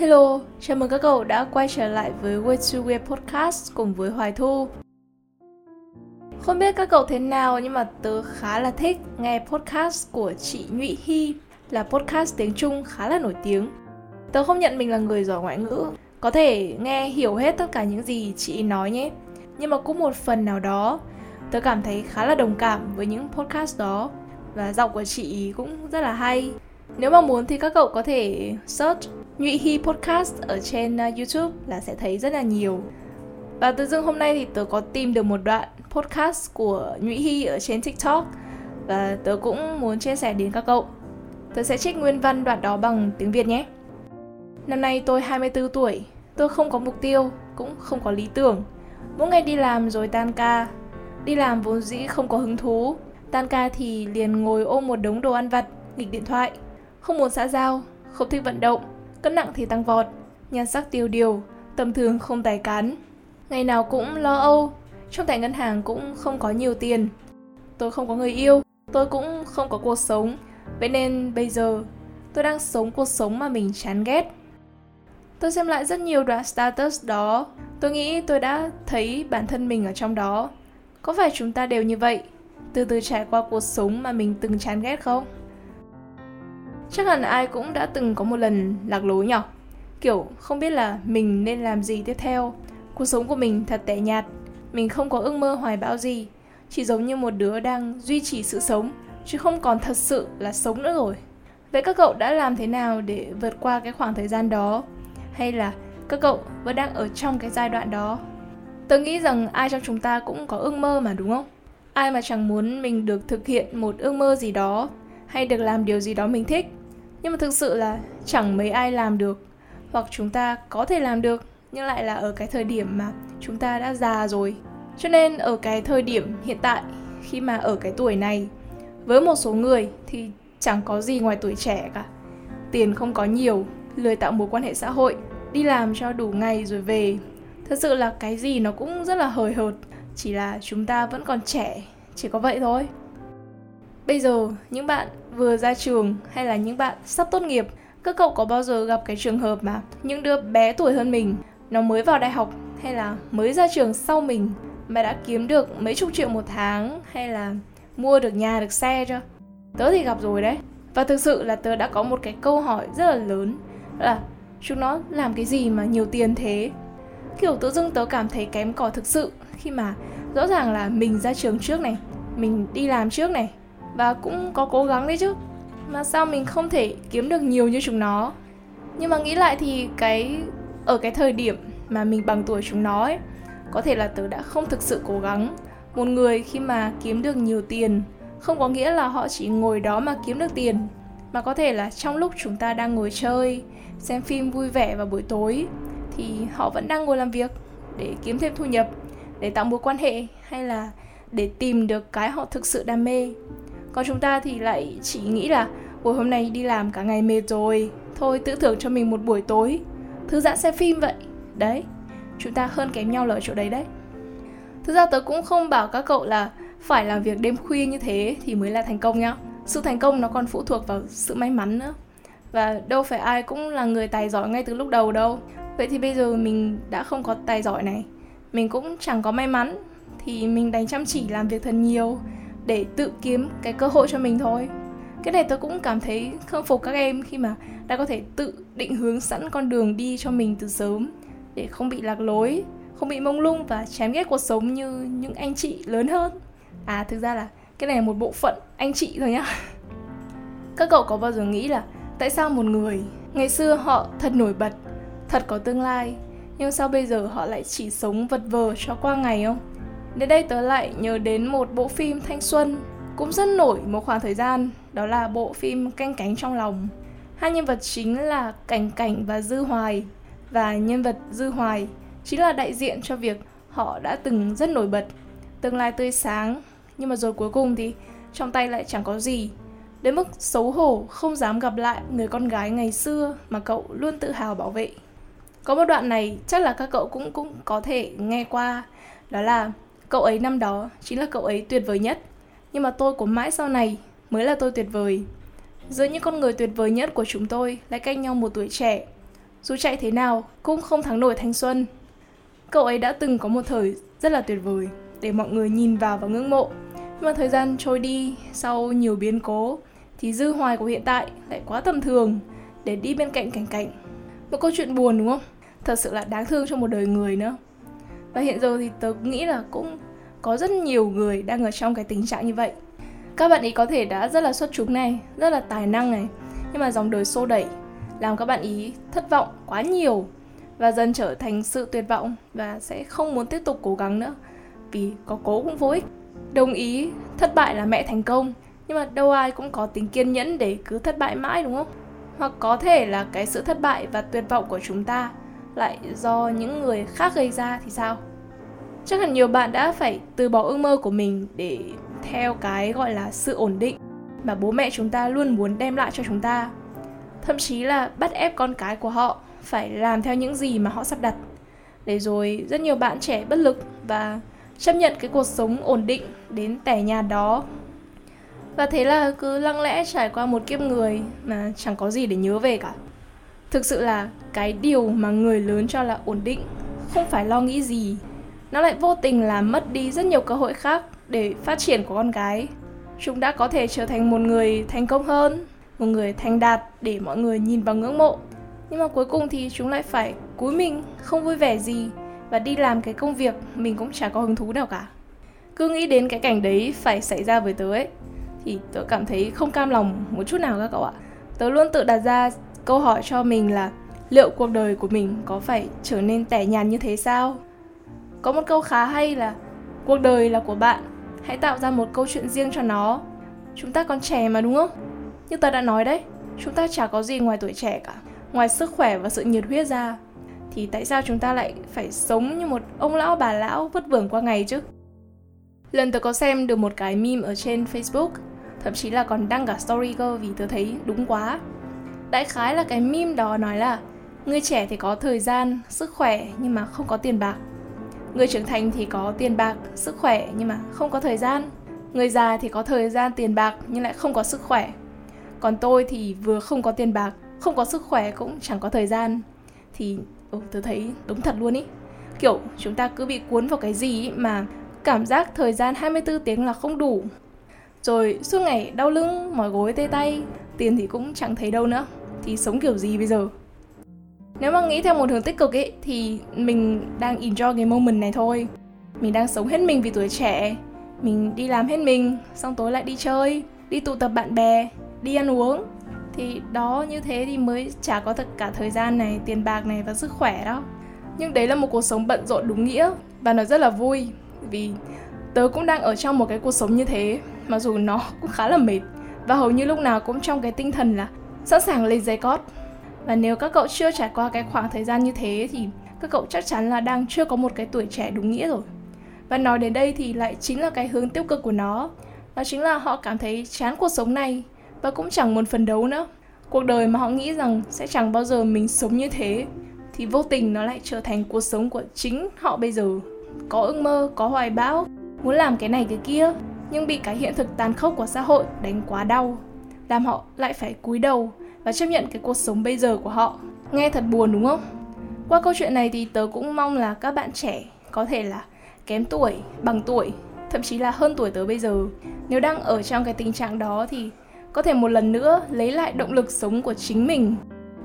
Hello, chào mừng các cậu đã quay trở lại với Way to Wear Podcast cùng với Hoài Thu. Không biết các cậu thế nào nhưng mà tớ khá là thích nghe podcast của chị Nhụy Hy là podcast tiếng Trung khá là nổi tiếng. Tớ không nhận mình là người giỏi ngoại ngữ, có thể nghe hiểu hết tất cả những gì chị nói nhé. Nhưng mà cũng một phần nào đó, tớ cảm thấy khá là đồng cảm với những podcast đó và giọng của chị cũng rất là hay. Nếu mà muốn thì các cậu có thể search Nhụy Hy Podcast ở trên uh, YouTube là sẽ thấy rất là nhiều. Và tự dưng hôm nay thì tớ có tìm được một đoạn podcast của Nhụy Hy ở trên TikTok và tớ cũng muốn chia sẻ đến các cậu. Tớ sẽ trích nguyên văn đoạn đó bằng tiếng Việt nhé. Năm nay tôi 24 tuổi, tôi không có mục tiêu, cũng không có lý tưởng. Mỗi ngày đi làm rồi tan ca. Đi làm vốn dĩ không có hứng thú, tan ca thì liền ngồi ôm một đống đồ ăn vặt, nghịch điện thoại. Không muốn xã giao, không thích vận động, cân nặng thì tăng vọt, nhan sắc tiêu điều, tầm thường không tài cán. Ngày nào cũng lo âu, trong tài ngân hàng cũng không có nhiều tiền. Tôi không có người yêu, tôi cũng không có cuộc sống, vậy nên bây giờ tôi đang sống cuộc sống mà mình chán ghét. Tôi xem lại rất nhiều đoạn status đó, tôi nghĩ tôi đã thấy bản thân mình ở trong đó. Có phải chúng ta đều như vậy, từ từ trải qua cuộc sống mà mình từng chán ghét không? Chắc hẳn ai cũng đã từng có một lần lạc lối nhở Kiểu không biết là mình nên làm gì tiếp theo. Cuộc sống của mình thật tẻ nhạt, mình không có ước mơ hoài bão gì, chỉ giống như một đứa đang duy trì sự sống, chứ không còn thật sự là sống nữa rồi. Vậy các cậu đã làm thế nào để vượt qua cái khoảng thời gian đó? Hay là các cậu vẫn đang ở trong cái giai đoạn đó? Tớ nghĩ rằng ai trong chúng ta cũng có ước mơ mà đúng không? Ai mà chẳng muốn mình được thực hiện một ước mơ gì đó hay được làm điều gì đó mình thích nhưng mà thực sự là chẳng mấy ai làm được. Hoặc chúng ta có thể làm được, nhưng lại là ở cái thời điểm mà chúng ta đã già rồi. Cho nên ở cái thời điểm hiện tại, khi mà ở cái tuổi này, với một số người thì chẳng có gì ngoài tuổi trẻ cả. Tiền không có nhiều, lười tạo mối quan hệ xã hội, đi làm cho đủ ngày rồi về. Thật sự là cái gì nó cũng rất là hời hợt, chỉ là chúng ta vẫn còn trẻ, chỉ có vậy thôi bây giờ, những bạn vừa ra trường hay là những bạn sắp tốt nghiệp, các cậu có bao giờ gặp cái trường hợp mà những đứa bé tuổi hơn mình, nó mới vào đại học hay là mới ra trường sau mình mà đã kiếm được mấy chục triệu một tháng hay là mua được nhà, được xe chưa? Tớ thì gặp rồi đấy. Và thực sự là tớ đã có một cái câu hỏi rất là lớn là chúng nó làm cái gì mà nhiều tiền thế? Kiểu tự dưng tớ cảm thấy kém cỏi thực sự khi mà rõ ràng là mình ra trường trước này, mình đi làm trước này và cũng có cố gắng đấy chứ. Mà sao mình không thể kiếm được nhiều như chúng nó? Nhưng mà nghĩ lại thì cái, ở cái thời điểm mà mình bằng tuổi chúng nó ấy, có thể là tớ đã không thực sự cố gắng. Một người khi mà kiếm được nhiều tiền, không có nghĩa là họ chỉ ngồi đó mà kiếm được tiền, mà có thể là trong lúc chúng ta đang ngồi chơi, xem phim vui vẻ vào buổi tối, thì họ vẫn đang ngồi làm việc để kiếm thêm thu nhập, để tạo mối quan hệ hay là để tìm được cái họ thực sự đam mê còn chúng ta thì lại chỉ nghĩ là buổi hôm nay đi làm cả ngày mệt rồi. Thôi, tự thưởng cho mình một buổi tối. Thư giãn xem phim vậy. Đấy, chúng ta hơn kém nhau là ở chỗ đấy đấy. Thực ra tớ cũng không bảo các cậu là phải làm việc đêm khuya như thế thì mới là thành công nhá. Sự thành công nó còn phụ thuộc vào sự may mắn nữa. Và đâu phải ai cũng là người tài giỏi ngay từ lúc đầu đâu. Vậy thì bây giờ mình đã không có tài giỏi này. Mình cũng chẳng có may mắn. Thì mình đành chăm chỉ làm việc thật nhiều để tự kiếm cái cơ hội cho mình thôi. Cái này tôi cũng cảm thấy khâm phục các em khi mà đã có thể tự định hướng sẵn con đường đi cho mình từ sớm, để không bị lạc lối, không bị mông lung và chán ghét cuộc sống như những anh chị lớn hơn. À thực ra là cái này là một bộ phận anh chị thôi nhá. Các cậu có bao giờ nghĩ là tại sao một người, ngày xưa họ thật nổi bật, thật có tương lai, nhưng sao bây giờ họ lại chỉ sống vật vờ cho qua ngày không? Đến đây tớ lại nhớ đến một bộ phim thanh xuân cũng rất nổi một khoảng thời gian, đó là bộ phim Canh cánh trong lòng. Hai nhân vật chính là Cảnh Cảnh và Dư Hoài và nhân vật Dư Hoài chính là đại diện cho việc họ đã từng rất nổi bật, tương lai tươi sáng, nhưng mà rồi cuối cùng thì trong tay lại chẳng có gì. Đến mức xấu hổ không dám gặp lại người con gái ngày xưa mà cậu luôn tự hào bảo vệ. Có một đoạn này chắc là các cậu cũng cũng có thể nghe qua, đó là Cậu ấy năm đó chính là cậu ấy tuyệt vời nhất Nhưng mà tôi của mãi sau này mới là tôi tuyệt vời Giữa những con người tuyệt vời nhất của chúng tôi lại cách nhau một tuổi trẻ dù chạy thế nào cũng không thắng nổi thanh xuân. Cậu ấy đã từng có một thời rất là tuyệt vời để mọi người nhìn vào và ngưỡng mộ. Nhưng mà thời gian trôi đi sau nhiều biến cố thì dư hoài của hiện tại lại quá tầm thường để đi bên cạnh cảnh cảnh. Một câu chuyện buồn, đúng không? Thật sự là đáng thương cho một đời người nữa. Và hiện giờ thì tớ nghĩ là cũng có rất nhiều người đang ở trong cái tình trạng như vậy. Các bạn ấy có thể đã rất là xuất chúng này, rất là tài năng này, nhưng mà dòng đời xô đẩy làm các bạn ý thất vọng quá nhiều và dần trở thành sự tuyệt vọng và sẽ không muốn tiếp tục cố gắng nữa vì có cố cũng vô ích. Đồng ý, thất bại là mẹ thành công, nhưng mà đâu ai cũng có tính kiên nhẫn để cứ thất bại mãi đúng không? Hoặc có thể là cái sự thất bại và tuyệt vọng của chúng ta lại do những người khác gây ra thì sao? Chắc hẳn nhiều bạn đã phải từ bỏ ước mơ của mình để theo cái gọi là sự ổn định mà bố mẹ chúng ta luôn muốn đem lại cho chúng ta. Thậm chí là bắt ép con cái của họ phải làm theo những gì mà họ sắp đặt. Để rồi rất nhiều bạn trẻ bất lực và chấp nhận cái cuộc sống ổn định đến tẻ nhà đó. Và thế là cứ lặng lẽ trải qua một kiếp người mà chẳng có gì để nhớ về cả. Thực sự là cái điều mà người lớn cho là ổn định, không phải lo nghĩ gì. Nó lại vô tình làm mất đi rất nhiều cơ hội khác để phát triển của con gái. Chúng đã có thể trở thành một người thành công hơn, một người thành đạt để mọi người nhìn vào ngưỡng mộ. Nhưng mà cuối cùng thì chúng lại phải cúi mình, không vui vẻ gì và đi làm cái công việc mình cũng chả có hứng thú nào cả. Cứ nghĩ đến cái cảnh đấy phải xảy ra với tớ ấy, thì tớ cảm thấy không cam lòng một chút nào các cậu ạ. Tớ luôn tự đặt ra câu hỏi cho mình là liệu cuộc đời của mình có phải trở nên tẻ nhàn như thế sao có một câu khá hay là cuộc đời là của bạn, hãy tạo ra một câu chuyện riêng cho nó. Chúng ta còn trẻ mà đúng không? Như ta đã nói đấy, chúng ta chả có gì ngoài tuổi trẻ cả, ngoài sức khỏe và sự nhiệt huyết ra. Thì tại sao chúng ta lại phải sống như một ông lão bà lão vất vưởng qua ngày chứ? Lần tớ có xem được một cái meme ở trên Facebook Thậm chí là còn đăng cả story cơ vì tớ thấy đúng quá Đại khái là cái meme đó nói là Người trẻ thì có thời gian, sức khỏe nhưng mà không có tiền bạc Người trưởng thành thì có tiền bạc, sức khỏe nhưng mà không có thời gian. Người già thì có thời gian, tiền bạc nhưng lại không có sức khỏe. Còn tôi thì vừa không có tiền bạc, không có sức khỏe cũng chẳng có thời gian. Thì ừ, tôi thấy đúng thật luôn ý. Kiểu chúng ta cứ bị cuốn vào cái gì ý mà cảm giác thời gian 24 tiếng là không đủ. Rồi suốt ngày đau lưng, mỏi gối, tê tay, tiền thì cũng chẳng thấy đâu nữa. Thì sống kiểu gì bây giờ? nếu mà nghĩ theo một hướng tích cực ấy thì mình đang enjoy cái moment này thôi. Mình đang sống hết mình vì tuổi trẻ, mình đi làm hết mình, xong tối lại đi chơi, đi tụ tập bạn bè, đi ăn uống. Thì đó, như thế thì mới chả có thật cả thời gian này, tiền bạc này và sức khỏe đó. Nhưng đấy là một cuộc sống bận rộn đúng nghĩa và nó rất là vui, vì tớ cũng đang ở trong một cái cuộc sống như thế, mặc dù nó cũng khá là mệt. Và hầu như lúc nào cũng trong cái tinh thần là sẵn sàng lên dây cót. Và nếu các cậu chưa trải qua cái khoảng thời gian như thế thì các cậu chắc chắn là đang chưa có một cái tuổi trẻ đúng nghĩa rồi. Và nói đến đây thì lại chính là cái hướng tiêu cực của nó. Đó chính là họ cảm thấy chán cuộc sống này và cũng chẳng muốn phấn đấu nữa. Cuộc đời mà họ nghĩ rằng sẽ chẳng bao giờ mình sống như thế thì vô tình nó lại trở thành cuộc sống của chính họ bây giờ. Có ước mơ, có hoài bão, muốn làm cái này cái kia, nhưng bị cái hiện thực tàn khốc của xã hội đánh quá đau, làm họ lại phải cúi đầu và chấp nhận cái cuộc sống bây giờ của họ. Nghe thật buồn đúng không? Qua câu chuyện này thì tớ cũng mong là các bạn trẻ có thể là kém tuổi, bằng tuổi, thậm chí là hơn tuổi tớ bây giờ. Nếu đang ở trong cái tình trạng đó thì có thể một lần nữa lấy lại động lực sống của chính mình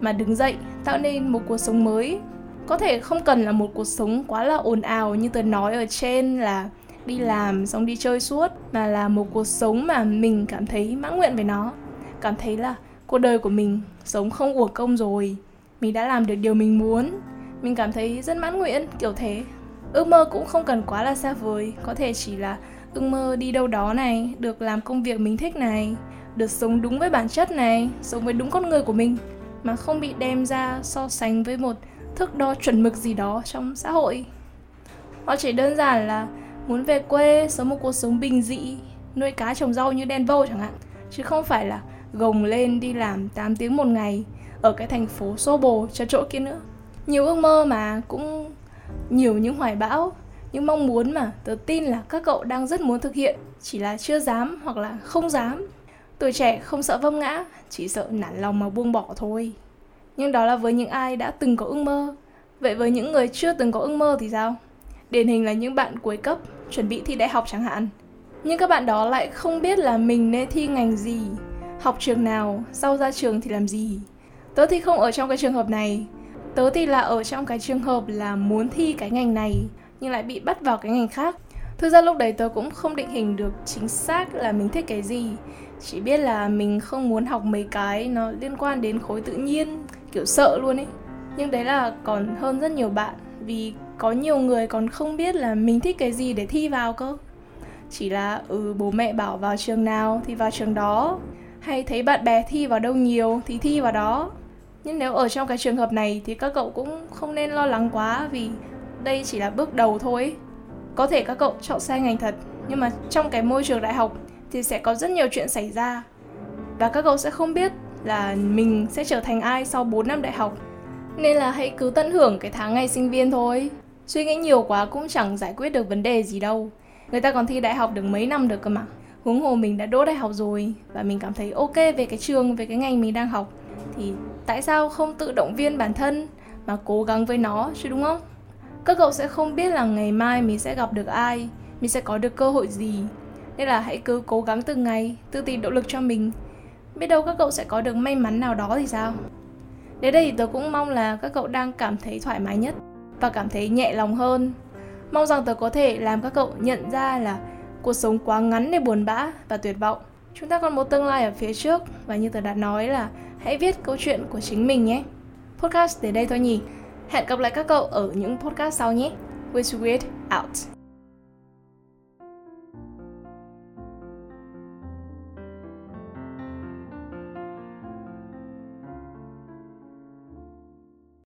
mà đứng dậy, tạo nên một cuộc sống mới. Có thể không cần là một cuộc sống quá là ồn ào như tớ nói ở trên là đi làm xong đi chơi suốt, mà là một cuộc sống mà mình cảm thấy mãn nguyện với nó. Cảm thấy là cuộc đời của mình sống không uổng công rồi. Mình đã làm được điều mình muốn. Mình cảm thấy rất mãn nguyện, kiểu thế. Ước mơ cũng không cần quá là xa vời. Có thể chỉ là ước mơ đi đâu đó này, được làm công việc mình thích này, được sống đúng với bản chất này, sống với đúng con người của mình, mà không bị đem ra so sánh với một thước đo chuẩn mực gì đó trong xã hội. Họ chỉ đơn giản là muốn về quê, sống một cuộc sống bình dị, nuôi cá trồng rau như đen vô chẳng hạn, chứ không phải là gồng lên đi làm 8 tiếng một ngày ở cái thành phố xô bồ cho chỗ kia nữa nhiều ước mơ mà cũng nhiều những hoài bão những mong muốn mà tớ tin là các cậu đang rất muốn thực hiện chỉ là chưa dám hoặc là không dám tuổi trẻ không sợ vấp ngã chỉ sợ nản lòng mà buông bỏ thôi Nhưng đó là với những ai đã từng có ước mơ. Vậy với những người chưa từng có ước mơ thì sao? Điển hình là những bạn cuối cấp, chuẩn bị thi đại học chẳng hạn. Nhưng các bạn đó lại không biết là mình nên thi ngành gì, học trường nào, sau ra trường thì làm gì. Tớ thì không ở trong cái trường hợp này. Tớ thì là ở trong cái trường hợp là muốn thi cái ngành này nhưng lại bị bắt vào cái ngành khác. Thực ra lúc đấy tớ cũng không định hình được chính xác là mình thích cái gì Chỉ biết là mình không muốn học mấy cái nó liên quan đến khối tự nhiên Kiểu sợ luôn ấy Nhưng đấy là còn hơn rất nhiều bạn Vì có nhiều người còn không biết là mình thích cái gì để thi vào cơ Chỉ là ừ bố mẹ bảo vào trường nào thì vào trường đó hay thấy bạn bè thi vào đâu nhiều thì thi vào đó Nhưng nếu ở trong cái trường hợp này thì các cậu cũng không nên lo lắng quá Vì đây chỉ là bước đầu thôi có thể các cậu chọn sai ngành thật, nhưng mà trong cái môi trường đại học thì sẽ có rất nhiều chuyện xảy ra. Và các cậu sẽ không biết là mình sẽ trở thành ai sau 4 năm đại học. Nên là hãy cứ tận hưởng cái tháng ngày sinh viên thôi. Suy nghĩ nhiều quá cũng chẳng giải quyết được vấn đề gì đâu. Người ta còn thi đại học được mấy năm được cơ mà. Huống hồ mình đã đỗ đại học rồi và mình cảm thấy ok về cái trường, về cái ngành mình đang học thì tại sao không tự động viên bản thân mà cố gắng với nó chứ đúng không? các cậu sẽ không biết là ngày mai mình sẽ gặp được ai mình sẽ có được cơ hội gì. Nên là hãy cứ cố gắng từng ngày tự tìm động lực cho mình. Biết đâu các cậu sẽ có được may mắn nào đó thì sao? Đến đây thì tớ cũng mong là các cậu đang cảm thấy thoải mái nhất và cảm thấy nhẹ lòng hơn. Mong rằng tớ có thể làm các cậu nhận ra là cuộc sống quá ngắn để buồn bã và tuyệt vọng chúng ta còn một tương lai ở phía trước và như tớ đã nói là hãy viết câu chuyện của chính mình nhé podcast đến đây thôi nhỉ Hẹn gặp lại các cậu ở những podcast sau nhé. With Weird out.